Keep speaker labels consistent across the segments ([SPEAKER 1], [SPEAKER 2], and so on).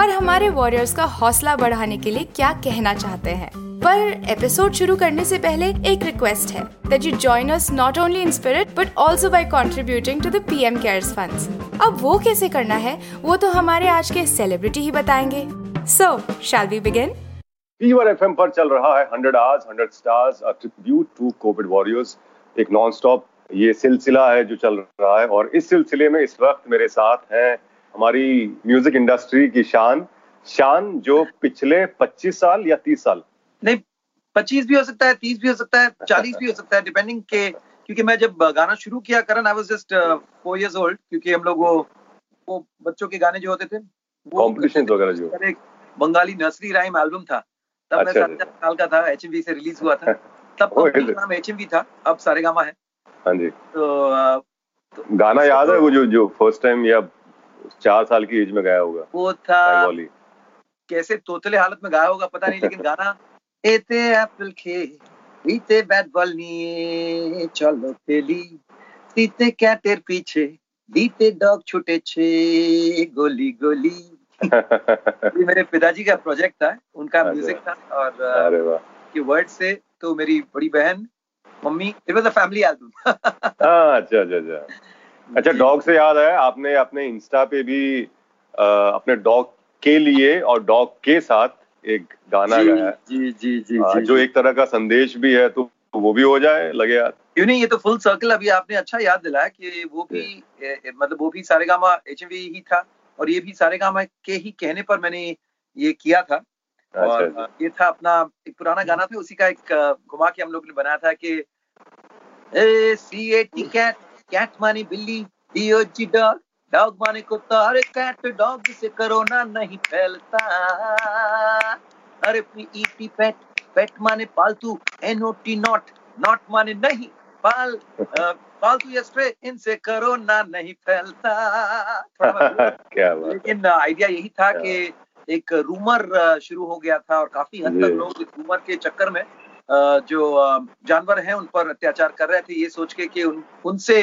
[SPEAKER 1] और हमारे वॉरियर्स का हौसला बढ़ाने के लिए क्या कहना चाहते हैं? पर एपिसोड शुरू करने से पहले एक रिक्वेस्ट है that you join us not only in spirit but also by contributing to the PM cares funds अब वो कैसे करना है, वो तो हमारे आज के सेलिब्रिटी ही बताएँगे। So shall we begin
[SPEAKER 2] Fever FM पर चल रहा है 100 hours 100 stars a tribute to Covid warriors एक नॉन स्टॉप ये सिलसिला है जो चल रहा है और इस सिलसिले में इस वक्त मेरे साथ हैं हमारी म्यूज़िक इंडस्ट्री की शान शान जो पिछले 25 साल या 30 साल।
[SPEAKER 3] नहीं पच्चीस भी हो सकता है तीस भी हो सकता है चालीस भी हो सकता है डिपेंडिंग के क्योंकि मैं जब गाना शुरू किया Karan I was just four years old क्योंकि हम लोग वो वो बच्चों के गाने जो होते थे वो
[SPEAKER 2] कॉम्पिटिशन वगैरह जो।
[SPEAKER 3] एक बंगाली नर्सरी राइम एल्बम था। तब मैं
[SPEAKER 2] अच्छा,
[SPEAKER 3] साढ़े चार साल का था एचएमवी से रिलीज़ हुआ था। तब। नाम एच था अब सारे गामा है।
[SPEAKER 2] हाँ जी।
[SPEAKER 3] तो अ,
[SPEAKER 2] गाना याद है वो जो जो फ़र्स्ट टाइम या चार साल की एज में गाया होगा।
[SPEAKER 3] वो था कैसे तोतले हालत में गाया होगा पता नहीं लेकिन गाना एते एप्पल खे रीते बैट बॉल निए चलो तेली तीते क्या तेर पीछे दीते डॉग छुटे छे गोली गोली। ये मेरे पिताजी का प्रोजेक्ट था उनका
[SPEAKER 2] अच्छा।
[SPEAKER 3] म्यूज़िक था और
[SPEAKER 2] अरे वाह।
[SPEAKER 3] के वर्ड से तो मेरी बड़ी बहन mummy it was a family album
[SPEAKER 2] अच्छा अच्छा अच्छा। अच्छा डॉग से याद है आपने अपने इंस्टा पे भी अ, अपने डॉग के लिए और डॉग के साथ एक गाना जी, गाया। है
[SPEAKER 3] जी जी जी
[SPEAKER 2] हाँ, जो एक तरह का संदेश भी है तो वो भी हो जाए लगे यार।
[SPEAKER 3] क्यों नहीं ये तो फुल सर्कल अभी आपने अच्छा याद दिलाया कि वो भी ए, मतलब वो भी सारे गामा एच ही था और ये भी सारे गामा के ही कहने पर मैंने ये किया था।
[SPEAKER 2] अच्छा
[SPEAKER 3] और ये था अपना एक पुराना गाना था उसी का एक घुमा के हम लोग ने बनाया था कि A C A T cat cat माने बिल्ली D O G dog dog माने कुत्ता अरे कैट डॉग से कोरोना नहीं फैलता। अरे पी ई टी पेट पेट माने पालतू N O T not not माने नहीं पाल पालतू या स्ट्रे इनसे कोरोना नहीं फैलता। लेकिन आइडिया यही था कि एक रूमर शुरू हो गया था और काफ़ी हद तक लोग इस रूमर के चक्कर में जो जानवर हैं उन पर अत्याचार कर रहे थे। ये सोच के कि उन उनसे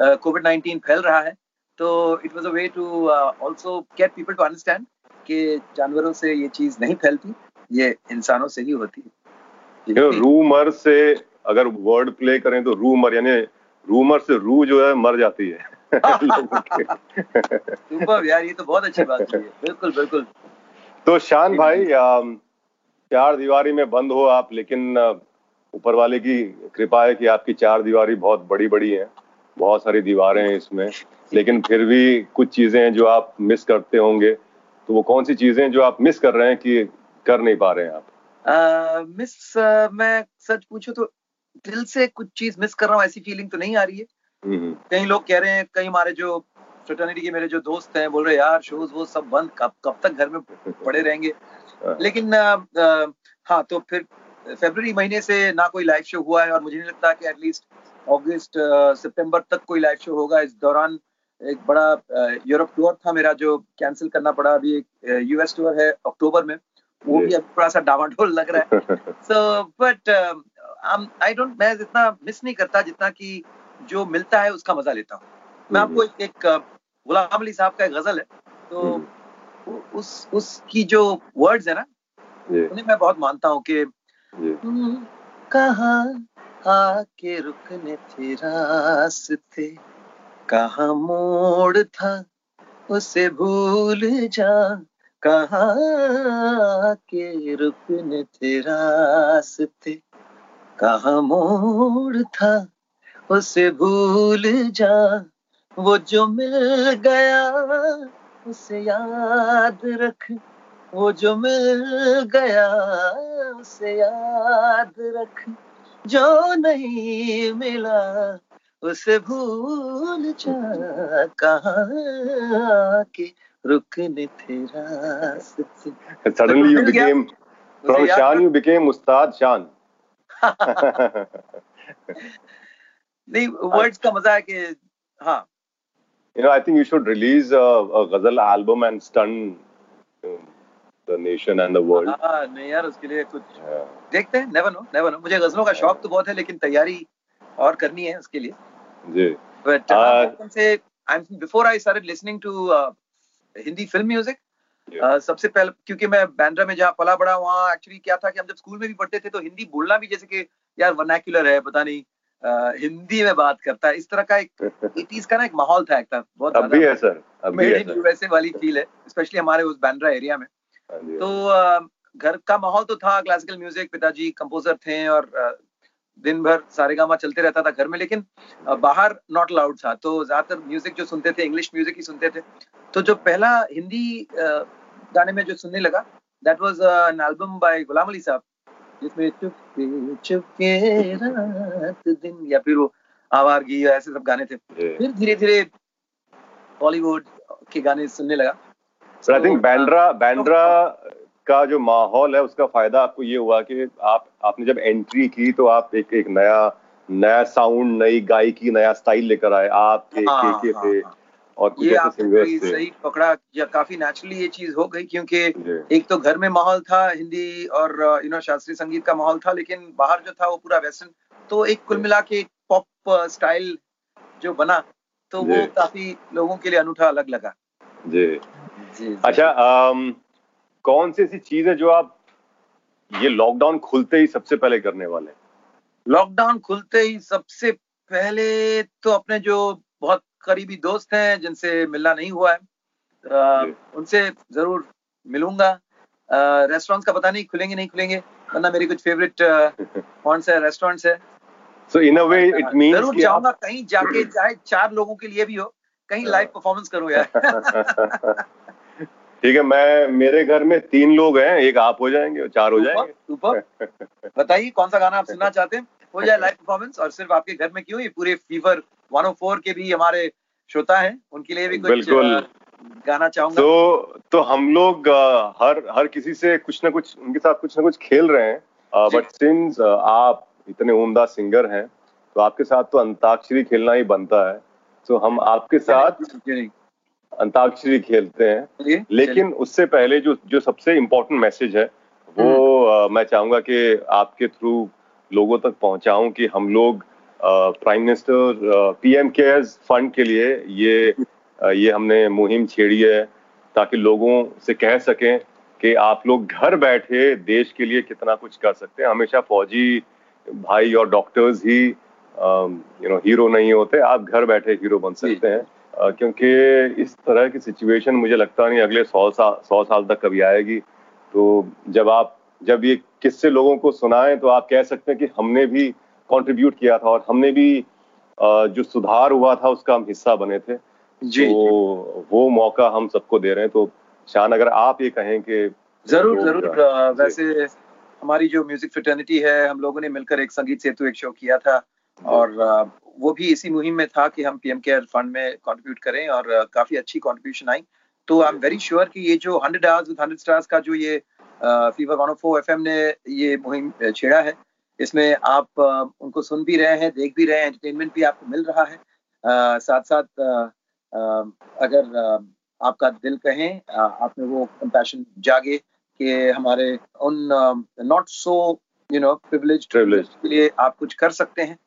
[SPEAKER 3] कोविड 19 फैल रहा है तो it was a way to also get people to understand कि जानवरों से ये चीज़ नहीं फैलती ये इंसानों से ही होती है।
[SPEAKER 2] रूमर से अगर वर्ड प्ले करें तो रूमर यानी रूमर से रू जो है मर जाती है।
[SPEAKER 3] सुपर यार ये तो बहुत अच्छी बात है। बिल्कुल बिल्कुल।
[SPEAKER 2] तो शान भाई चार दीवारी में बंद हो आप लेकिन ऊपर वाले की कृपा है कि आपकी चार दीवारी बहुत बड़ी बड़ी है। बहुत सारी दीवारें हैं इसमें लेकिन फिर भी कुछ चीज़ें हैं जो आप मिस करते होंगे। तो वो कौन सी चीज़ें जो आप मिस कर रहे हैं कि कर नहीं पा रहे हैं आप?
[SPEAKER 3] मिस अ, मैं सच पूछूँ तो दिल से कुछ चीज़ मिस कर रहा हूँ ऐसी फीलिंग तो नहीं आ रही है।
[SPEAKER 2] हम्म,
[SPEAKER 3] कई लोग कह रहे हैं कई हमारे जो फ्रेटर्निटी के मेरे जो दोस्त हैं बोल रहे यार शोज़ वो सब बंद कब कब तक घर में पड़े रहेंगे?
[SPEAKER 2] हाँ।
[SPEAKER 3] लेकिन अ, अ, हाँ तो फिर फेबर महीने से ना कोई लाइव शो हुआ है और मुझे नहीं लगता कि एटलीस्ट अगस्त सितंबर तक कोई लाइव शो होगा। इस दौरान एक बड़ा यूरोप टूर था मेरा जो कैंसिल करना पड़ा। अभी एक यूएस टूर है अक्टूबर में। वो भी अब थोड़ा सा डामाडोल लग रहा है। सो बट आई डोंट मैं इतना मिस नहीं करता जितना कि जो मिलता है उसका मज़ा लेता हूँ। मैं आपको एक, एक गुलाम अली साहब का एक गज़ल है। तो
[SPEAKER 2] हम्म,
[SPEAKER 3] उस उसकी जो वर्ड्स है ना उन्हें मैं बहुत मानता हूँ कि कहाँ आके रुकने थे रास्ते। कहाँ मोड़ था, उसे भूल जा। कहा के रुकने थे रास्ते। कहाँ मोड़ था, उसे भूल जा। वो जो मिल गया, उसे याद रख। वो जो मिल गया, उसे याद रख। जो नहीं मिला उसे भूल जा कहाँ के रुकने थे रास्ते
[SPEAKER 2] Suddenly you
[SPEAKER 3] मिल गया,
[SPEAKER 2] became from
[SPEAKER 3] उसे याद
[SPEAKER 2] Shan
[SPEAKER 3] रख-
[SPEAKER 2] you became Ustad Shan.
[SPEAKER 3] नहीं वर्ड्स का मज़ा है कि हाँ
[SPEAKER 2] You know, I think you should release a, a ghazal album and stun the nation and the world.
[SPEAKER 3] हाँ नहीं यार उसके लिए कुछ
[SPEAKER 2] Yeah.
[SPEAKER 3] देखते हैं नेवर नो नेवर नो मुझे गजलों का शौक तो बहुत है लेकिन तैयारी और करनी है उसके लिए।
[SPEAKER 2] जी।
[SPEAKER 3] But
[SPEAKER 2] Uh,
[SPEAKER 3] say I am before I started listening to Hindi film music
[SPEAKER 2] Yeah.
[SPEAKER 3] सबसे पहले क्योंकि मैं बैंड्रा में जहाँ पला बड़ा वहाँ एक्चुअली क्या था कि हम जब स्कूल में भी पढ़ते थे तो हिंदी बोलना भी जैसे कि यार वर्नाक्युलर है पता नहीं हिंदी में बात करता है। इस तरह का एक एटीज का ना एक माहौल था एक था बहुत
[SPEAKER 2] अब भी है सर अब भी
[SPEAKER 3] मेड
[SPEAKER 2] है सर
[SPEAKER 3] वाली फील है स्पेशली हमारे उस बैंड्रा एरिया में। तो घर का माहौल तो था क्लासिकल म्यूज़िक पिताजी कंपोजर थे और दिन भर सारे गामा चलते रहता था घर में लेकिन बाहर नॉट अलाउड था। तो ज़्यादातर म्यूज़िक जो सुनते थे इंग्लिश म्यूज़िक ही सुनते थे। तो जो पहला हिंदी गाने में जो सुनने लगा that was an album by Ghulam Ali Sahab जिसमें चुपके चुपके रात दिन या फिर वो आवारगी ऐसे सब गाने थे। फिर धीरे धीरे बॉलीवुड के गाने सुनने लगा।
[SPEAKER 2] Sir I think
[SPEAKER 3] uh,
[SPEAKER 2] Bandra Bandra का जो माहौल है उसका फ़ायदा आपको ये हुआ कि आप आपने जब एंट्री की तो आप एक एक नया नया साउंड नई गायकी नया स्टाइल लेकर आए। आप थे
[SPEAKER 3] हाँ,
[SPEAKER 2] के
[SPEAKER 3] हाँ,
[SPEAKER 2] थे
[SPEAKER 3] हाँ।
[SPEAKER 2] और
[SPEAKER 3] ये आपने सही पकड़ा या काफ़ी नेचुरली ये चीज़ हो गई क्योंकि एक तो घर में माहौल था हिंदी और यू नो शास्त्रीय संगीत का माहौल था लेकिन बाहर जो था वो पूरा वेस्टर्न तो एक कुल मिला के पॉप स्टाइल जो बना तो वो काफ़ी लोगों के लिए अनूठा अलग लगा।
[SPEAKER 2] जी।
[SPEAKER 3] जी
[SPEAKER 2] अच्छा अम, कौन सी ऐसी चीज़ है जो आप ये लॉकडाउन खुलते ही सबसे पहले करने वाले हैं?
[SPEAKER 3] लॉकडाउन खुलते ही सबसे पहले तो अपने जो बहुत करीबी दोस्त हैं जिनसे मिलना नहीं हुआ है
[SPEAKER 2] जी।
[SPEAKER 3] उनसे ज़रूर मिलूँगा। रेस्टोरेंट्स का पता नहीं खुलेंगे नहीं खुलेंगे वरना मेरी कुछ फेवरेट कौन से रेस्टोरेंट्स है।
[SPEAKER 2] सो इन अ वे इट मींस
[SPEAKER 3] ज़रूर
[SPEAKER 2] चाहूँगा
[SPEAKER 3] कहीं जाके चाहे चार लोगों के लिए भी हो कहीं लाइव परफॉर्मेंस करूँ यार।
[SPEAKER 2] ठीक है मैं मेरे घर में तीन लोग हैं एक आप हो जाएँगे और चार हो जाएँगे।
[SPEAKER 3] सुपर। बताइए कौन सा गाना आप सुनना चाहते हैं? हो जाए लाइव परफॉर्मेंस और सिर्फ़ आपके घर में क्यों ये पूरे फीवर 104 के भी हमारे श्रोता हैं? उनके लिए भी कुछ
[SPEAKER 2] बिल्कुल।
[SPEAKER 3] गाना चाहूँगा।
[SPEAKER 2] तो तो हम लोग हर हर किसी से कुछ ना कुछ उनके साथ कुछ ना कुछ खेल रहे हैं। बट सिंस आप इतने उम्दा सिंगर हैं तो आपके साथ तो अंताक्षरी खेलना ही बनता है। तो हम आपके साथ अंताक्षरी खेलते हैं। लेकिन उससे पहले जो जो सबसे इम्पोर्टेंट मैसेज है वो
[SPEAKER 3] हम्म।
[SPEAKER 2] अ, मैं चाहूँगा कि आपके थ्रू लोगों तक पहुंचाऊं कि हम लोग prime minister PM cares fund के लिए ये अ, ये हमने मुहिम छेड़ी है ताकि लोगों से कह सकें कि आप लोग घर बैठे देश के लिए कितना कुछ कर सकते हैं। हमेशा फौजी भाई और डॉक्टर्स ही यू नो हीरो नहीं होते आप घर बैठे हीरो बन सकते हैं। क्योंकि इस तरह की सिचुएशन मुझे लगता नहीं अगले सौ साल सौ साल तक कभी आएगी। तो जब आप जब ये किस्से लोगों को सुनाएँ तो आप कह सकते हैं कि हमने भी कंट्रीब्यूट किया था और हमने भी जो सुधार हुआ था उसका हम हिस्सा बने थे।
[SPEAKER 3] जी
[SPEAKER 2] तो जी। वो मौका हम सबको दे रहे हैं। तो शान अगर आप ये कहें कि
[SPEAKER 3] ज़रूर ज़रूर। वैसे हमारी जो म्यूज़िक फ्रेटर्निटी है हम लोगों ने मिलकर एक संगीत सेतु एक शो किया था। और वो भी इसी मुहिम में था कि हम पीएम केयर फंड में कंट्रीब्यूट करें और काफ़ी अच्छी कंट्रीब्यूशन आई। तो आई एम वेरी श्योर कि ये जो 100 आवर्स विद 100 स्टार्स का जो ये फीवर 104 एफएम ने ये मुहिम छेड़ा है इसमें आप उनको सुन भी रहे हैं देख भी रहे हैं एंटरटेनमेंट भी आपको मिल रहा है। अ, साथ साथ अ, अ, अगर आपका दिल कहें आप में वो कंपैशन जागे कि हमारे उन not so you know privilege के लिए आप कुछ कर सकते हैं।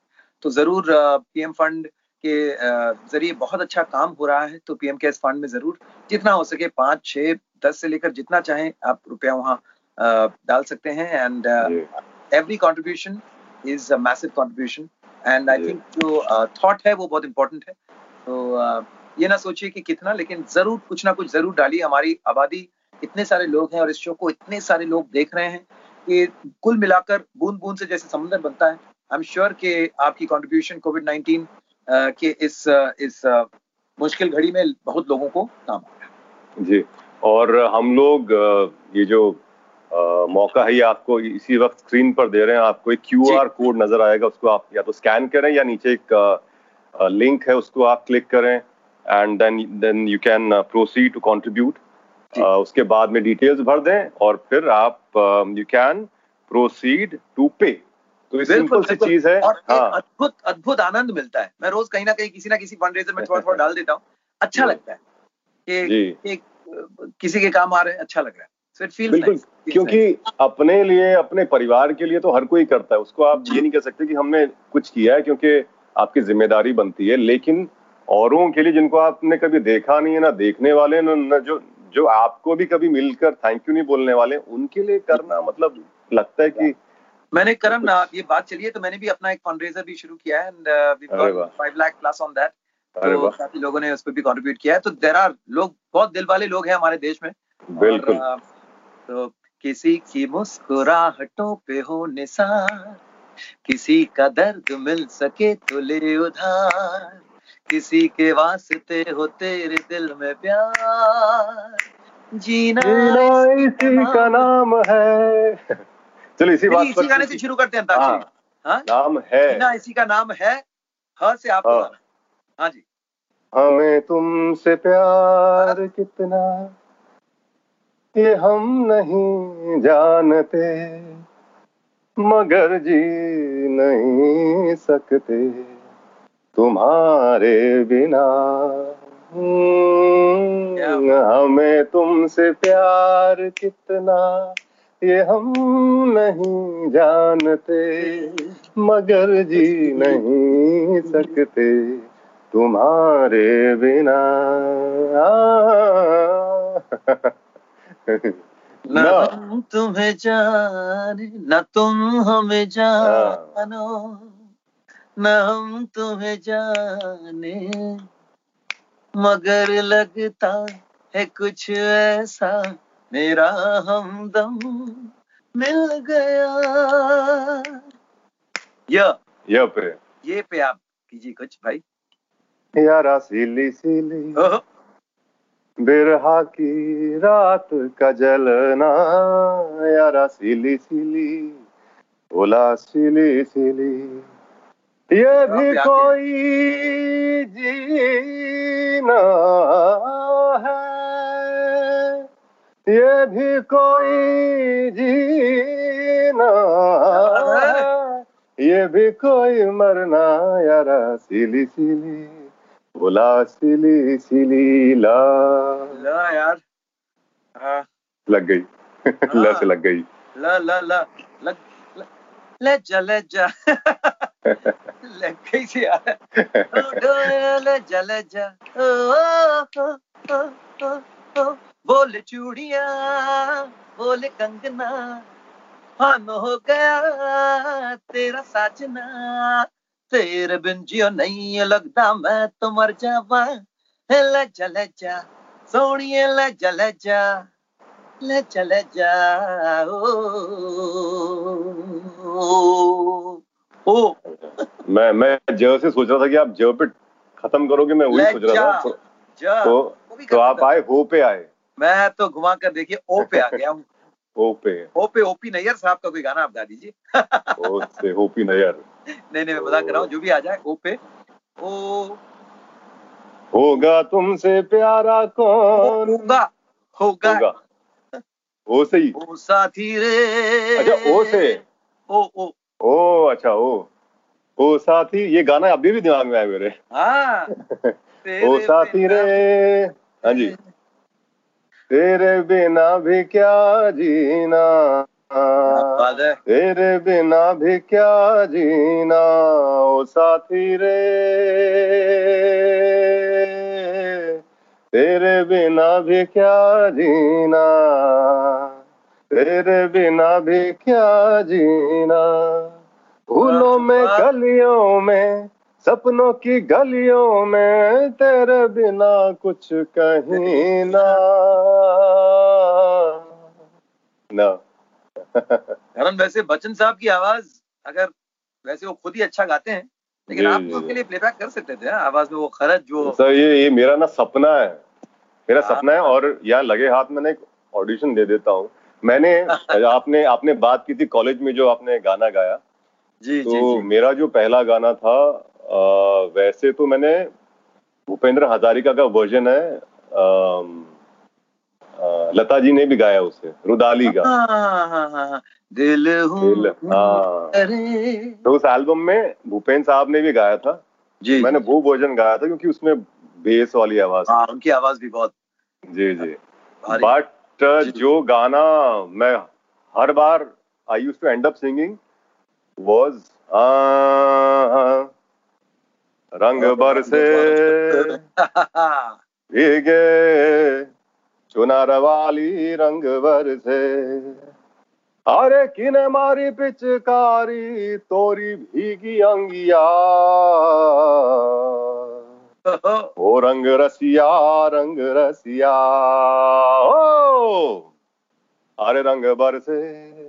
[SPEAKER 3] तो ज़रूर पीएम फंड के ज़रिए बहुत अच्छा काम हो रहा है तो पीएम केयर्स फंड में ज़रूर जितना हो सके पाँच छः दस से लेकर जितना चाहें आप रुपया वहाँ डाल सकते हैं and
[SPEAKER 2] every
[SPEAKER 3] contribution is is a massive contribution and I
[SPEAKER 2] जो।
[SPEAKER 3] थॉट है वो बहुत इंपॉर्टेंट है। तो uh, ये ना सोचिए कि कितना लेकिन ज़रूर कुछ ना कुछ ज़रूर डालिए। हमारी आबादी इतने सारे लोग हैं और इस शो को इतने सारे लोग देख रहे हैं कि कुल मिलाकर बूंद बूंद से जैसे समुद्र बनता है आई एम श्योर कि आपकी कंट्रीब्यूशन कोविड नाइन्टीन के इस इस मुश्किल घड़ी में बहुत लोगों को काम आ
[SPEAKER 2] जी और हम लोग ये जो आ, मौका है ये आपको इसी वक्त स्क्रीन पर दे रहे हैं आपको एक क्यू आर कोड नज़र आएगा उसको आप या तो स्कैन करें या नीचे एक लिंक है उसको आप क्लिक करें and then then you can proceed to contribute उसके बाद में डिटेल्स भर दें और फिर आप यू कैन प्रोसीड टू पे तो ये सिंपल सी चीज़ है।
[SPEAKER 3] और हाँ. अद्भुत अद्भुत आनंद मिलता है। मैं रोज कहीं ना कहीं किसी ना किसी फंड रेजर में थोड़ा थोड़ा डाल देता हूँ। अच्छा लगता है कि किसी के काम आ रहे हैं अच्छा लग रहा है।
[SPEAKER 2] बिल्कुल क्योंकि अपने लिए अपने परिवार के लिए तो हर कोई करता है। उसको आप ये नहीं कह सकते कि हमने कुछ किया है क्योंकि आपकी ज़िम्मेदारी बनती है। लेकिन औरों के लिए जिनको आपने कभी देखा नहीं है ना देखने वाले ना जो जो आपको भी कभी मिलकर थैंक यू नहीं बोलने वाले उनके लिए करना मतलब लगता है कि
[SPEAKER 3] मैंने करम ना ये बात चलिए तो मैंने भी अपना एक फंड भी शुरू किया है and we five lakh plus on that तो काफ़ी लोगों ने उस पर भी कंट्रीब्यूट किया है तो देर आर लोग बहुत दिल वाले लोग हैं हमारे देश में।
[SPEAKER 2] बिल्कुल।
[SPEAKER 3] और, तो किसी की मुस्कुराहटों पे हो निसार किसी का दर्द मिल सके तो ले उधार किसी के वास्ते हो तेरे दिल में प्यार जीना
[SPEAKER 2] इसी का नाम है। चलो इसी बात
[SPEAKER 3] इसी गाने से शुरू करते हैं हाँ,
[SPEAKER 2] हाँ? नाम है।
[SPEAKER 3] जीना इसी का नाम है ह से आप हाँ, हाँ जी।
[SPEAKER 2] हमें तुमसे प्यार कितना ये हम नहीं जानते मगर जी नहीं सकते तुम्हारे बिना। हमें तुमसे प्यार कितना ये हम नहीं जानते मगर जी नहीं सकते तुम्हारे बिना।
[SPEAKER 3] न हम तुम्हें जाने न तुम हमें जानो न हम तुम्हें जाने मगर लगता है कुछ ऐसा मेरा हमदम मिल गया।
[SPEAKER 2] या। ये पे।
[SPEAKER 3] ये पे आप कीजिए कुछ भाई।
[SPEAKER 2] यारा सीली सीली। बिरहा की रात का जलना यारा सीली सीली। बोला सीली सीली। ये भी कोई जीना है। ये भी कोई जीना ये भी कोई मरना यारा सीली सीली बोला सिली सिली ला।
[SPEAKER 3] ला यार।
[SPEAKER 2] हाँ। लग गई। ला से लग गई।
[SPEAKER 3] ला ला ला लग ले जा ले जा। लग गई सी यार। ले जा ले जा। बोले चूड़िया बोले कंगना हम हो गया तेरा साजना। तेरे बिन जियो नहीं लगता मैं तो मर जावा। ले लजा लजा सोनिए लजा लजा लजा लजा ओ। ओ।
[SPEAKER 2] मैं मैं ज से सोच रहा था कि आप ज पे खत्म करोगे मैं वही सोच रहा था। तो, तो, तो आप आए हो पे आए।
[SPEAKER 3] मैं तो घुमा कर देखिए ओ पे आ गया हूँ।
[SPEAKER 2] ओ पे
[SPEAKER 3] ओ पे ओपी नैयर साहब का कोई गाना आप गा दीजिए।
[SPEAKER 2] ओ से ओपी नैयर।
[SPEAKER 3] नहीं नहीं मैं मज़ाक कर रहा हूँ जो भी आ जाए ओ पे ओ।
[SPEAKER 2] होगा तुमसे प्यारा कौन?
[SPEAKER 3] होगा होगा।
[SPEAKER 2] ओ से ही।
[SPEAKER 3] ओ साथी रे।
[SPEAKER 2] अच्छा ओ से।
[SPEAKER 3] ओ ओ।
[SPEAKER 2] ओ अच्छा ओ। ओ साथी ये गाना अभी भी दिमाग में आया मेरे।
[SPEAKER 3] हाँ।
[SPEAKER 2] ओ साथी रे। हाँ जी। तेरे बिना भी क्या जीना? तेरे बिना भी क्या जीना? ओ साथी रे। तेरे बिना भी क्या जीना? तेरे बिना भी क्या जीना? फूलों में गलियों में सपनों की गलियों में तेरे बिना कुछ कहीं ना। ना।
[SPEAKER 3] करण वैसे बच्चन साहब की आवाज़ अगर वैसे वो खुद ही अच्छा गाते हैं लेकिन आप तो उसके लिए प्लेबैक कर सकते थे हाँ? आवाज़ में वो खरज जो
[SPEAKER 2] सर ये ये मेरा ना सपना है। मेरा
[SPEAKER 3] हाँ।
[SPEAKER 2] सपना है और यहाँ लगे हाथ मैंने एक ऑडिशन दे देता हूँ। मैंने आपने आपने बात की थी कॉलेज में जो आपने गाना गाया
[SPEAKER 3] जी
[SPEAKER 2] तो
[SPEAKER 3] जी जी।
[SPEAKER 2] मेरा जो पहला गाना था वैसे तो मैंने भूपेंद्र हजारिका का वर्जन है अ, लता जी ने भी गाया उसे रुदाली का।
[SPEAKER 3] हाँ हाँ हाँ हाँ। हाँ दिल
[SPEAKER 2] दिल, हाँ। तो उस एल्बम में भूपेंद्र साहब ने भी गाया था।
[SPEAKER 3] जी
[SPEAKER 2] मैंने वो वर्जन गाया था क्योंकि उसमें बेस वाली आवाज़
[SPEAKER 3] हाँ उनकी आवाज़ भी बहुत
[SPEAKER 2] जी जी। बट
[SPEAKER 3] जो
[SPEAKER 2] गाना मैं हर बार I use to end up singing was Rang Barse. भीगे चुनार वाली रंग बरसे। अरे किने मारी पिचकारी तोरी भीगी अंगिया। ओ रंग रसिया रंग रसिया। ओ! अरे रंग बरसे।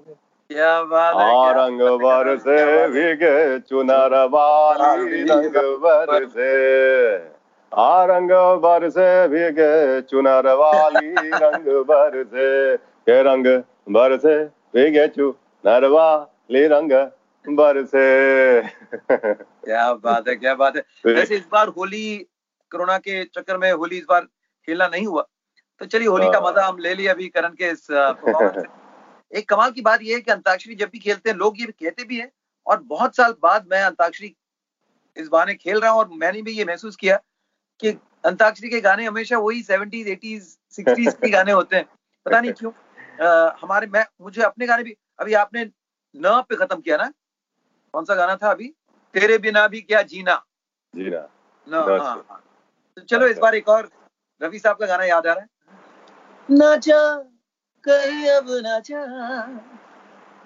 [SPEAKER 2] रंग
[SPEAKER 3] है, बात है।
[SPEAKER 2] भीगे चुनर वाली रंग बरसे आ रंग बरसे भीगे चुनर वाली रंग बरसे के रंग बरसे भीगे चुनर वाली रंग बरसे
[SPEAKER 3] क्या बात है क्या बात है। वैसे इस बार होली कोरोना के चक्कर में होली इस बार खेलना नहीं हुआ। तो चलिए होली का
[SPEAKER 2] हाँ।
[SPEAKER 3] मज़ा हम ले लिया अभी करण के इस परफॉर्मेंस से। एक कमाल की बात यह है कि अंताक्षरी जब भी खेलते हैं लोग ये कहते भी हैं और बहुत साल बाद मैं अंताक्षरी इस बहाने खेल रहा हूँ और मैंने भी ये महसूस किया कि अंताक्षरी के गाने हमेशा वही सेवेंटीज एटीज सिक्सटीज के गाने होते हैं। पता नहीं क्यों अ, हमारे मैं मुझे अपने गाने भी अभी आपने न पे खत्म किया ना? कौन सा गाना था अभी? तेरे बिना भी क्या जीना?
[SPEAKER 2] जी ना
[SPEAKER 3] न
[SPEAKER 2] न
[SPEAKER 3] हाँ, हाँ। तो चलो इस। बार एक और रवि साहब का गाना याद आ रहा है। ना जा कहीं अब ना जा।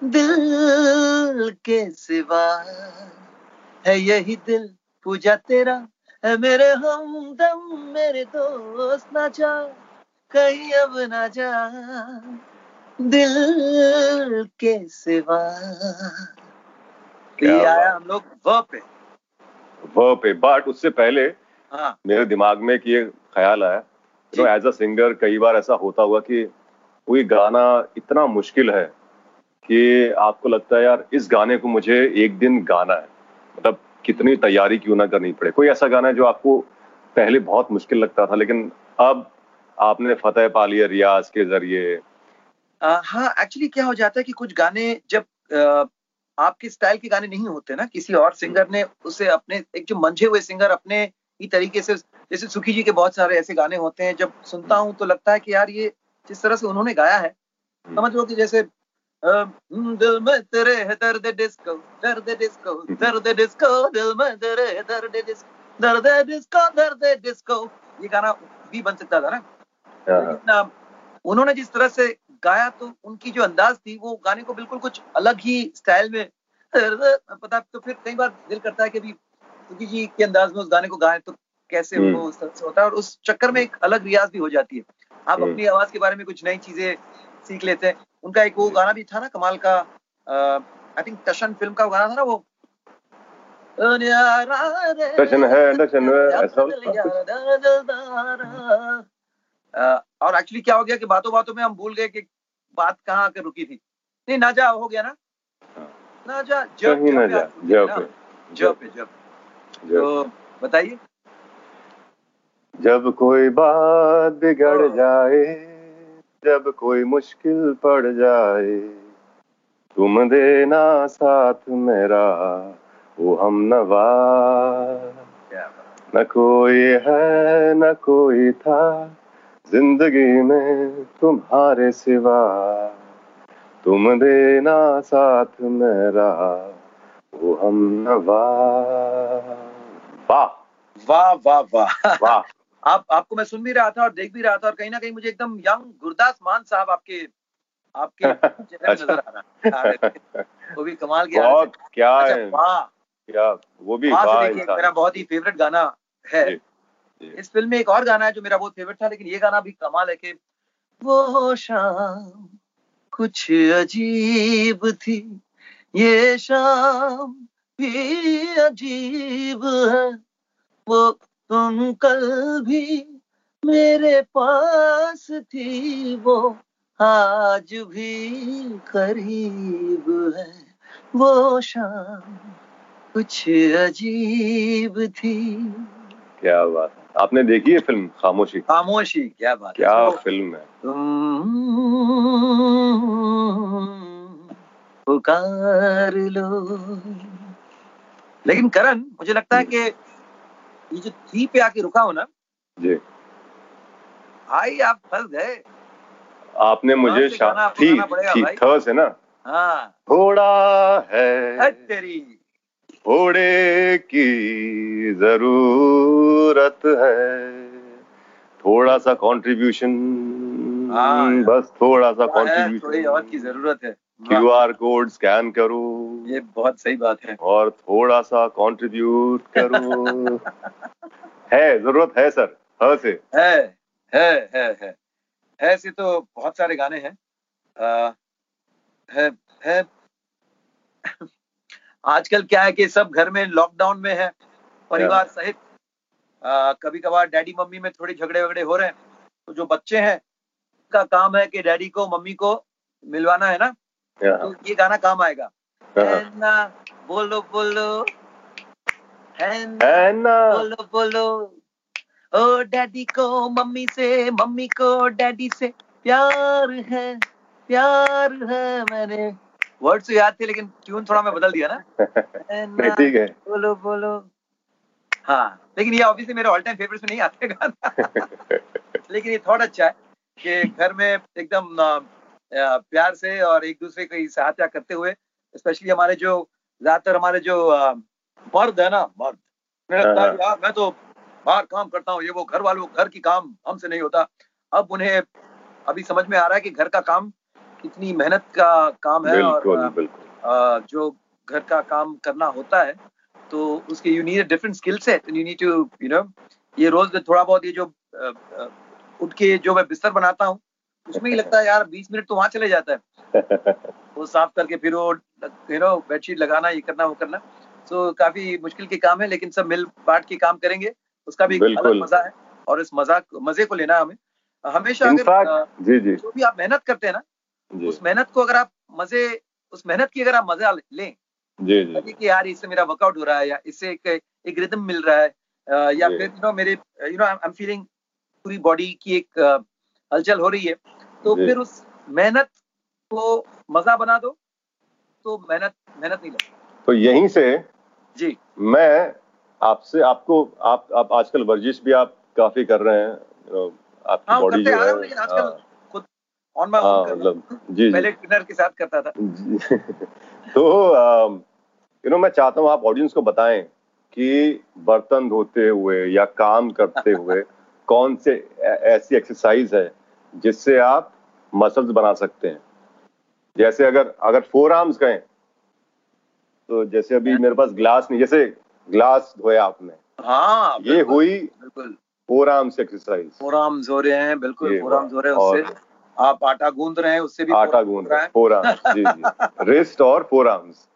[SPEAKER 3] दिल के सिवा है यही दिल पूजा तेरा है मेरे हमदम मेरे दोस्त ना जा। कहीं अब ना जा। दिल के सिवा। ये आया हम लोग व पे।
[SPEAKER 2] वो पे। बट उससे पहले
[SPEAKER 3] हाँ।
[SPEAKER 2] मेरे दिमाग में एक ये ख्याल आया। तो एज अ सिंगर कई बार ऐसा होता हुआ कि कोई गाना इतना मुश्किल है कि आपको लगता है यार इस गाने को मुझे एक दिन गाना है। मतलब कितनी तैयारी क्यों ना करनी पड़े। कोई ऐसा गाना है जो आपको पहले बहुत मुश्किल लगता था लेकिन अब आपने फतेह पा लिया रियाज के ज़रिए।
[SPEAKER 3] हाँ एक्चुअली क्या हो जाता है कि कुछ गाने जब आ, आपके स्टाइल के गाने नहीं होते ना किसी और सिंगर ने उसे अपने एक जो मंझे हुए सिंगर अपने ही तरीके से जैसे सुखी जी के बहुत सारे ऐसे गाने होते हैं जब सुनता हूँ तो लगता है कि यार ये जिस तरह से उन्होंने गाया है समझ लो कि जैसे दिल में तेरे है दर्द डिस्को दर्द डिस्को दर्द डिस्को दिल में तेरे है दर्द डिस्को दर्द डिस्को दर्द डिस्को ये गाना भी बन सकता था ना?
[SPEAKER 2] हाँ,
[SPEAKER 3] उन्होंने जिस तरह से गाया तो उनकी जो अंदाज थी वो गाने को बिल्कुल कुछ अलग ही स्टाइल में पता तो फिर कई बार दिल करता है कि अभी सुखी जी के अंदाज में उस गाने को गाएँ तो कैसे
[SPEAKER 2] हम्म।
[SPEAKER 3] वो उस तरह से होता है? और उस चक्कर में एक अलग रियाज भी हो जाती है। आप
[SPEAKER 2] हम्म।
[SPEAKER 3] अपनी आवाज़ के बारे में कुछ नई चीज़ें सीख लेते हैं। उनका एक वो गाना भी था ना कमाल का आई थिंक टशन फ़िल्म का गाना था ना वो।
[SPEAKER 2] टशन है, टशन है,
[SPEAKER 3] और एक्चुअली क्या हो गया कि बातों बातों में हम भूल गए कि बात कहाँ आकर रुकी थी। नहीं ना जा हो गया ना? ना जा जब
[SPEAKER 2] ना
[SPEAKER 3] जब
[SPEAKER 2] जा जब
[SPEAKER 3] जब जब तो बताइए।
[SPEAKER 2] जब कोई बात बिगड़
[SPEAKER 3] हाँ।
[SPEAKER 2] जाए जब कोई मुश्किल पड़ जाए तुम देना साथ मेरा वो हम नवा। न कोई है न कोई था ज़िंदगी में तुम्हारे सिवा। तुम देना साथ मेरा वो हम नवा। वाह
[SPEAKER 3] वाह वाह वाह।
[SPEAKER 2] वाह।
[SPEAKER 3] आप आपको मैं सुन भी रहा था और देख भी रहा था और कहीं ना कहीं मुझे एकदम यंग गुरदास मान साहब आपके आपके में नज़र आ रहा। वो भी कमाल के
[SPEAKER 2] बहुत क्या
[SPEAKER 3] से।
[SPEAKER 2] है।
[SPEAKER 3] अच्छा
[SPEAKER 2] क्या वो भी
[SPEAKER 3] मेरा बहुत ही फेवरेट गाना है। इस फ़िल्म में एक और गाना है जो मेरा बहुत फेवरेट था लेकिन ये गाना भी कमाल है कि वो शाम कुछ अजीब थी ये शाम भी अजीब है। वो तुम कल भी मेरे पास थी वो आज भी करीब है। वो शाम कुछ अजीब थी।
[SPEAKER 2] क्या बात आपने देखी है फ़िल्म? खामोशी।
[SPEAKER 3] खामोशी क्या बात
[SPEAKER 2] क्या
[SPEAKER 3] है तो
[SPEAKER 2] फ़िल्म है?
[SPEAKER 3] तुम पुकार लो। लेकिन करण मुझे लगता है कि ये जो थी पे आके रुका हो ना
[SPEAKER 2] जी।
[SPEAKER 3] भाई आप फंस गए।
[SPEAKER 2] आपने मुझे थी थी
[SPEAKER 3] भाई।
[SPEAKER 2] थ से ना?
[SPEAKER 3] हाँ।
[SPEAKER 2] थोड़ा है।
[SPEAKER 3] तेरी।
[SPEAKER 2] थोड़े की ज़रूरत है। थोड़ा सा कंट्रीब्यूशन
[SPEAKER 3] हाँ।
[SPEAKER 2] बस थोड़ा सा
[SPEAKER 3] है, थोड़ी और की ज़रूरत है।
[SPEAKER 2] क्यू आर कोड स्कैन करो।
[SPEAKER 3] ये बहुत सही बात है।
[SPEAKER 2] और थोड़ा सा कंट्रीब्यूट करो। है ज़रूरत है सर। ह से।
[SPEAKER 3] है है है है। ऐसे तो बहुत सारे गाने हैं। आ, है है। आजकल क्या है कि सब घर में लॉकडाउन में है परिवार सहित। कभी कभार डैडी मम्मी में थोड़े झगड़े वगड़े हो रहे हैं तो जो बच्चे हैं का काम है कि डैडी को मम्मी को मिलवाना है ना?
[SPEAKER 2] हाँ,
[SPEAKER 3] तो ये गाना काम आएगा। बोलो बोलो। बोलो बोलो। ओ डैडी को मम्मी से मम्मी को डैडी से प्यार है प्यार है मैंने। वर्ड तो याद थे लेकिन ट्यून थोड़ा मैं बदल दिया ना।
[SPEAKER 2] ठीक है।
[SPEAKER 3] बोलो बोलो। हाँ लेकिन ये ऑब्वियसली मेरे ऑल टाइम फेवरेट्स में नहीं आते गाना। लेकिन ये थॉट अच्छा है कि घर में एकदम प्यार से और एक दूसरे की सहायता करते हुए स्पेशली हमारे जो ज़्यादातर हमारे जो मर्द है ना मर्द। है
[SPEAKER 2] हाँ।
[SPEAKER 3] यार मैं तो बाहर काम करता हूँ ये वो घर वालों घर की काम हमसे नहीं होता। अब उन्हें अभी समझ में आ रहा है कि घर का काम कितनी मेहनत का काम है और
[SPEAKER 2] बिल्कुल बिल्कुल।
[SPEAKER 3] जो घर का काम करना होता है तो उसके you need different skill set you need to you know ये रोज थोड़ा बहुत ये जो उठ के जो मैं बिस्तर बनाता हूँ उसमें ही लगता है यार बीस मिनट तो वहाँ चले जाता है। वो साफ़ करके फिर वो यू नो बेडशीट लगाना ये करना वो करना। सो काफ़ी मुश्किल के काम है लेकिन सब मिल बांट के काम करेंगे। उसका भी एक अलग मज़ा है और इस मज़ा मज़े को लेना हमें। हमेशा अगर
[SPEAKER 2] जी जी।
[SPEAKER 3] जो भी आप मेहनत करते हैं ना उस मेहनत को अगर आप मज़े उस मेहनत की अगर आप मज़ा लें
[SPEAKER 2] जी जी।
[SPEAKER 3] कि यार इससे मेरा वर्कआउट हो रहा है या इससे एक एक रिदम मिल रहा है या फिर यू नो मेरे you know I am feeling पूरी बॉडी की एक हलचल हो रही है। तो फिर उस मेहनत को मज़ा बना दो तो मेहनत मेहनत नहीं लगती।
[SPEAKER 2] तो यहीं से
[SPEAKER 3] जी।
[SPEAKER 2] मैं आपसे आपको आप आप आजकल वर्जिश भी आप काफ़ी कर रहे हैं आपकी
[SPEAKER 3] हाँ
[SPEAKER 2] बॉडी जो है
[SPEAKER 3] आजकल
[SPEAKER 2] हाँ,
[SPEAKER 3] खुद ऑन माई
[SPEAKER 2] हाँ
[SPEAKER 3] हूँ।
[SPEAKER 2] मतलब जी जी।
[SPEAKER 3] पहले ट्रेनर के साथ करता था।
[SPEAKER 2] तो यू नो मैं चाहता हूँ आप ऑडियंस को बताएँ कि बर्तन धोते हुए या काम करते हुए कौन से ऐसी एक्सरसाइज है जिससे आप मसल्स बना सकते हैं। जैसे अगर अगर फोर आर्म्स कहें तो जैसे अभी मेरे पास ग्लास नहीं जैसे ग्लास धोया आपने।
[SPEAKER 3] हाँ
[SPEAKER 2] ये हुई
[SPEAKER 3] बिल्कुल।
[SPEAKER 2] Forearms exercise
[SPEAKER 3] forearms हो रहे हैं बिल्कुल फोर आर्म्स हो रहे हैं उससे आप आटा गूंद रहे हैं उससे भी
[SPEAKER 2] आटा गूंद
[SPEAKER 3] रहा है।
[SPEAKER 2] फोर आर्म्स जी जी। रिस्ट और फोर आर्म्स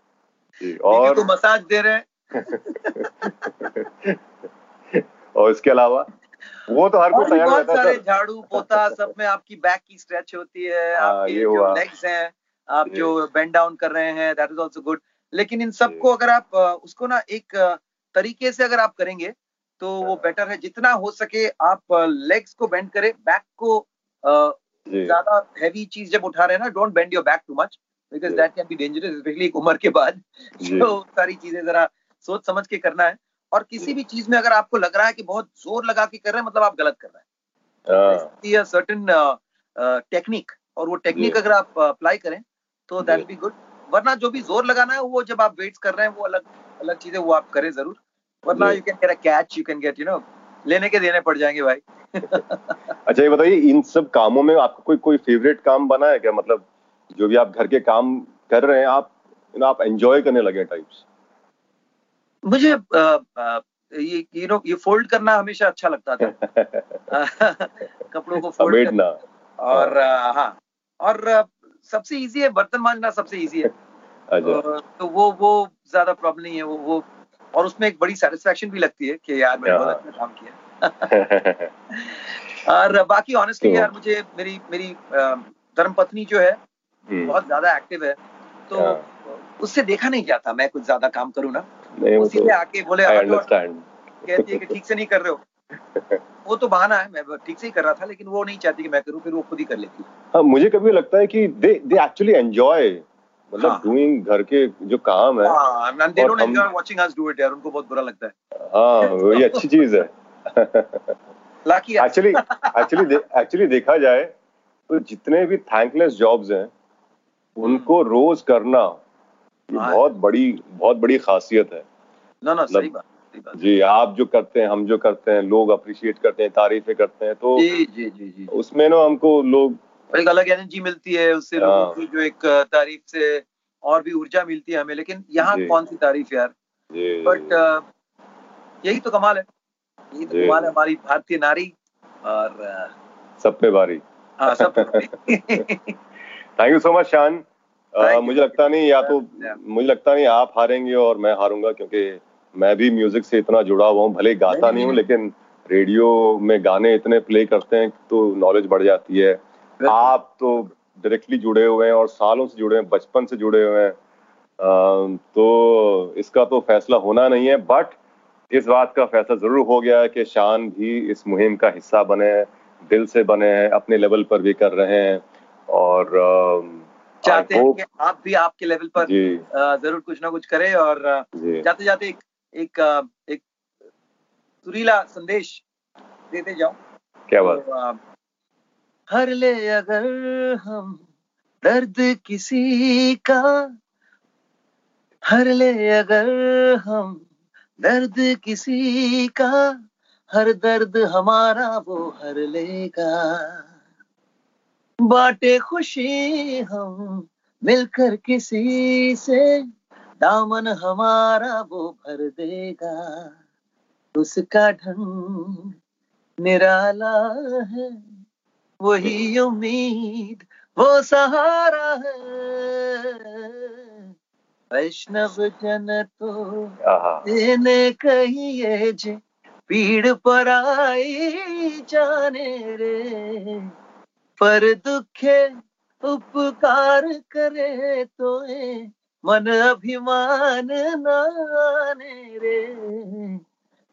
[SPEAKER 2] जी और
[SPEAKER 3] मसाज दे रहे हैं।
[SPEAKER 2] और इसके अलावा वो तो हर कोई तैयार रहता है
[SPEAKER 3] सारे झाड़ू पोता सब में आपकी बैक की स्ट्रेच होती है
[SPEAKER 2] हाँ,
[SPEAKER 3] आपके जो लेग्स हैं आप
[SPEAKER 2] जो।
[SPEAKER 3] बेंड डाउन कर रहे हैं दैट इज़ आल्सो गुड लेकिन इन सबको अगर आप उसको ना एक तरीके से अगर आप करेंगे तो वो बेटर है। जितना हो सके आप लेग्स को बेंड करें बैक को ज़्यादा हैवी चीज़ जब उठा रहे हैं ना don't bend your back too much because. That can be dangerous specially एक उम्र के बाद। तो सारी चीज़ें जरा सोच समझ के करना है। और किसी भी चीज़ में अगर आपको लग रहा है कि बहुत ज़ोर लगा के कर रहे हैं मतलब आप गलत कर रहे हैं।
[SPEAKER 2] हाँ,
[SPEAKER 3] सर्टन टेक्निक और वो टेक्निक अगर आप अप्लाई करें तो दैट बी गुड वरना जो भी ज़ोर लगाना है वो जब आप वेट्स कर रहे हैं वो अलग अलग चीज़ें वो आप करें ज़रूर। वरना you can get a catch you can get you know लेने के देने पड़ जाएँगे भाई।
[SPEAKER 2] अच्छा ये बताइए इन सब कामों में आपका कोई कोई फेवरेट काम बना है क्या? मतलब जो भी आप घर के काम कर रहे हैं आप आप एंजॉय करने लगे टाइप्स
[SPEAKER 3] मुझे ये यू नो ये फोल्ड करना हमेशा अच्छा लगता था। कपड़ों को फोल्ड
[SPEAKER 2] समेटना
[SPEAKER 3] और हाँ। और सबसे इजी है बर्तन मांजना सबसे इजी है।
[SPEAKER 2] अच्छा।
[SPEAKER 3] तो, तो वो वो ज़्यादा प्रॉब्लम नहीं है वो वो। और उसमें एक बड़ी सेटिस्फेक्शन भी लगती है कि यार मैंने बहुत
[SPEAKER 2] हाँ।
[SPEAKER 3] अच्छा काम किया। और बाकी ऑनेस्टली
[SPEAKER 2] तो-
[SPEAKER 3] यार मुझे मेरी मेरी धर्म पत्नी जो है
[SPEAKER 2] हम्म,
[SPEAKER 3] बहुत ज़्यादा एक्टिव है। तो
[SPEAKER 2] हाँ।
[SPEAKER 3] उससे देखा नहीं जाता मैं कुछ ज़्यादा काम करूँ ना।
[SPEAKER 2] नहीं वो
[SPEAKER 3] उसी
[SPEAKER 2] तो
[SPEAKER 3] आके बोले
[SPEAKER 2] आई अंडरस्टैंड
[SPEAKER 3] कहती है कि ठीक से नहीं कर रहे हो। वो तो बहाना है मैं ठीक से ही कर रहा था लेकिन वो नहीं चाहती कि मैं करूँ फिर वो खुद ही कर लेती हाँ।
[SPEAKER 2] मुझे कभी लगता है कि दे दे एक्चुअली एंजॉय मतलब
[SPEAKER 3] हाँ।
[SPEAKER 2] डूइंग घर के जो काम है।
[SPEAKER 3] हाँ they don't enjoy watching us do it यार उनको बहुत बुरा लगता है।
[SPEAKER 2] हाँ वही अच्छी चीज़ है।
[SPEAKER 3] लाकी
[SPEAKER 2] एक्चुअली एक्चुअली एक्चुअली देखा जाए तो जितने भी थैंकलेस जॉब्स हैं उनको रोज करना ये
[SPEAKER 3] हाँ।
[SPEAKER 2] बहुत बड़ी बहुत बड़ी खासियत है।
[SPEAKER 3] ना ना सही
[SPEAKER 2] मतलब-
[SPEAKER 3] बात
[SPEAKER 2] जी आप जो करते हैं हम जो करते हैं लोग अप्रिशिएट करते हैं तारीफें करते हैं तो
[SPEAKER 3] जी जी जी जी
[SPEAKER 2] उसमें ना हमको लोग
[SPEAKER 3] एक अलग एनर्जी मिलती है उससे
[SPEAKER 2] हाँ।
[SPEAKER 3] लोगों की जो एक तारीफ़ से और भी ऊर्जा मिलती है हमें लेकिन यहाँ कौन सी तारीफ़ यार? बट यही तो कमाल है। यही तो कमाल है हमारी भारतीय नारी और
[SPEAKER 2] सब पे बारी।
[SPEAKER 3] हाँ सब
[SPEAKER 2] थैंक यू सो मच शान अ, मुझे लगता नहीं या तो मुझे लगता नहीं आप हारेंगे और मैं हारूँगा क्योंकि मैं भी म्यूज़िक से इतना जुड़ा हुआ हूँ भले गाता
[SPEAKER 3] नहीं,
[SPEAKER 2] हूँ लेकिन रेडियो में गाने इतने प्ले करते हैं तो नॉलेज बढ़ जाती है। आप तो डायरेक्टली जुड़े हुए हैं और सालों से जुड़े हैं बचपन से जुड़े हुए हैं। तो इसका तो फैसला होना नहीं है बट इस बात का फैसला ज़रूर हो गया है कि शान भी इस मुहिम का हिस्सा बने दिल से बने हैं अपने लेवल पर भी कर रहे हैं। और अ,
[SPEAKER 3] चाहते हैं कि आप भी आपके लेवल पर ज़रूर कुछ ना कुछ करें और जाते जाते एक एक एक सुरीला संदेश देते जाओ
[SPEAKER 2] क्या बात।
[SPEAKER 3] तो, हर ले अगर हम दर्द किसी का हर ले अगर हम दर्द किसी का हर दर्द हमारा वो हर लेगा बाटे खुशी हम मिलकर किसी से। दामन हमारा वो भर देगा। उसका ढंग निराला है वही उम्मीद वो सहारा है। वैष्णव जन तो देने कहिए जे पीड़ पर आई जाने रे। पर दुखे उपकार करे तो मन अभिमान नाने रे।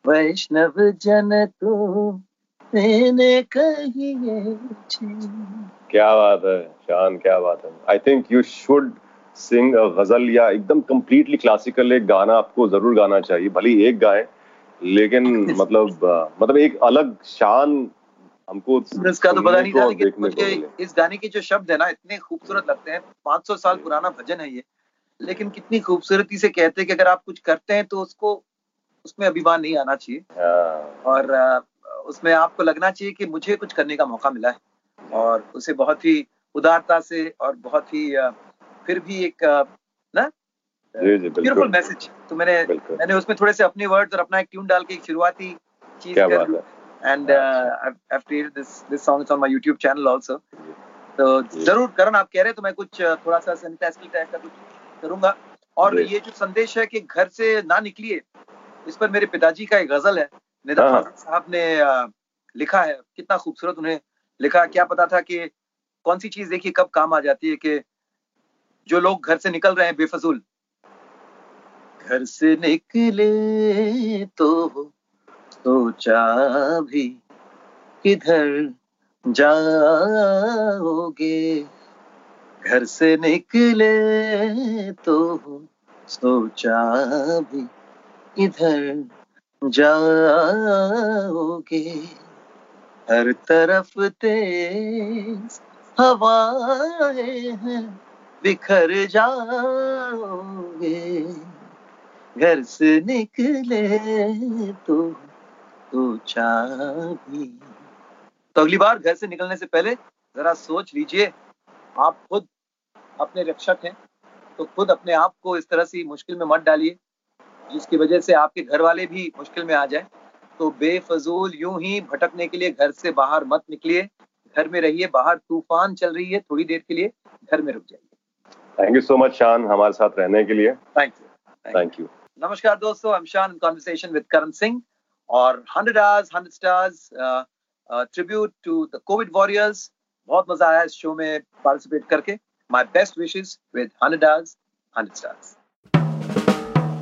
[SPEAKER 3] वैष्णव जन तो देने कहिए
[SPEAKER 2] क्या बात है शान क्या बात है। I think you should sing ghazal या एकदम कंप्लीटली क्लासिकल एक गाना आपको ज़रूर गाना चाहिए भले एक गाए लेकिन मतलब मतलब एक अलग शान हमको
[SPEAKER 3] इसका तो पता नहीं था लेकिन मुझे इस गाने के जो शब्द है ना इतने खूबसूरत लगते हैं। 500 साल पुराना भजन है ये। लेकिन कितनी खूबसूरती से कहते हैं कि अगर आप कुछ करते हैं तो उसको उसमें अभिमान नहीं आना चाहिए।
[SPEAKER 2] हाँ,
[SPEAKER 3] और उसमें आपको लगना चाहिए कि मुझे कुछ करने का मौका मिला है। और उसे बहुत ही उदारता से और बहुत ही फिर भी एक ना ब्यूटीफुल
[SPEAKER 2] बिल्कुल।
[SPEAKER 3] मैसेज। तो मैंने मैंने उसमें थोड़े से अपने वर्ड्स और अपना एक ट्यून डाल के एक शुरुआती चीज़
[SPEAKER 2] क्या
[SPEAKER 3] कर
[SPEAKER 2] बात
[SPEAKER 3] दी and I've, I've created this this song. It's on my YouTube channel also. तो ज़रूर करण आप कह रहे हैं तो मैं कुछ थोड़ा सा सैनिटाइजल टाइप का कुछ करूँगा। और ये जो संदेश है कि घर से ना निकलिए इस पर मेरे पिताजी का एक गज़ल है। निदा
[SPEAKER 2] हाँ।
[SPEAKER 3] साहब ने uh, लिखा है। कितना खूबसूरत उन्हें लिखा क्या पता था कि कौन सी चीज़ देखिए कब काम आ जाती है कि जो लोग घर से निकल रहे हैं बेफजूल। घर से निकले तो सोचा भी किधर जाओगे? घर से निकले तो सोचा भी किधर जाओगे? हर तरफ़ तेज हवाएँ हैं, बिखर जाओगे। घर से निकले तो भी तो अगली बार घर से निकलने से पहले जरा सोच लीजिए आप खुद अपने रक्षक हैं तो खुद अपने आप को इस तरह से मुश्किल में मत डालिए जिसकी वजह से आपके घर वाले भी मुश्किल में आ जाए। तो बेफजूल यूँ ही भटकने के लिए घर से बाहर मत निकलिए घर में रहिए बाहर तूफ़ान चल रही है थोड़ी देर के लिए घर में रुक जाइए।
[SPEAKER 2] थैंक यू सो मच शान हमारे साथ रहने के लिए।
[SPEAKER 3] थैंक यू
[SPEAKER 2] थैंक यू
[SPEAKER 3] नमस्कार दोस्तों I'm Shan in conversation with Karan Singh और 100 hours, 100 stars, uh, uh, tribute to the बहुत मज़ा आया इस शो में पार्टिसिपेट करके। My best wishes with hundred hours hundred stars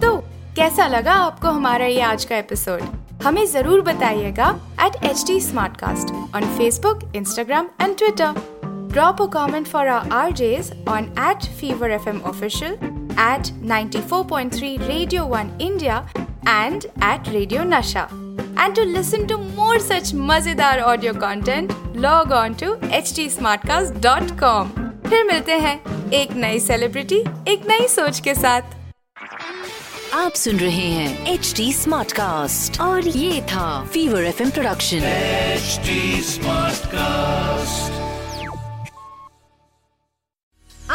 [SPEAKER 1] तो कैसा लगा आपको हमारा ये आज का एपिसोड हमें ज़रूर बताइएगा at H D Smartcast on Facebook Instagram and Twitter drop a comment for our RJs on at Fever F M official at ninety four point three radio one India and at Radio Nasha. And to listen to more such mazedar audio content, log on to htsmartcast.com. फिर मिलते हैं एक नई celebrity एक नई सोच के साथ
[SPEAKER 4] आप सुन रहे हैं एच डी स्मार्ट कास्ट और ये था Fever F production
[SPEAKER 5] HD Smartcast.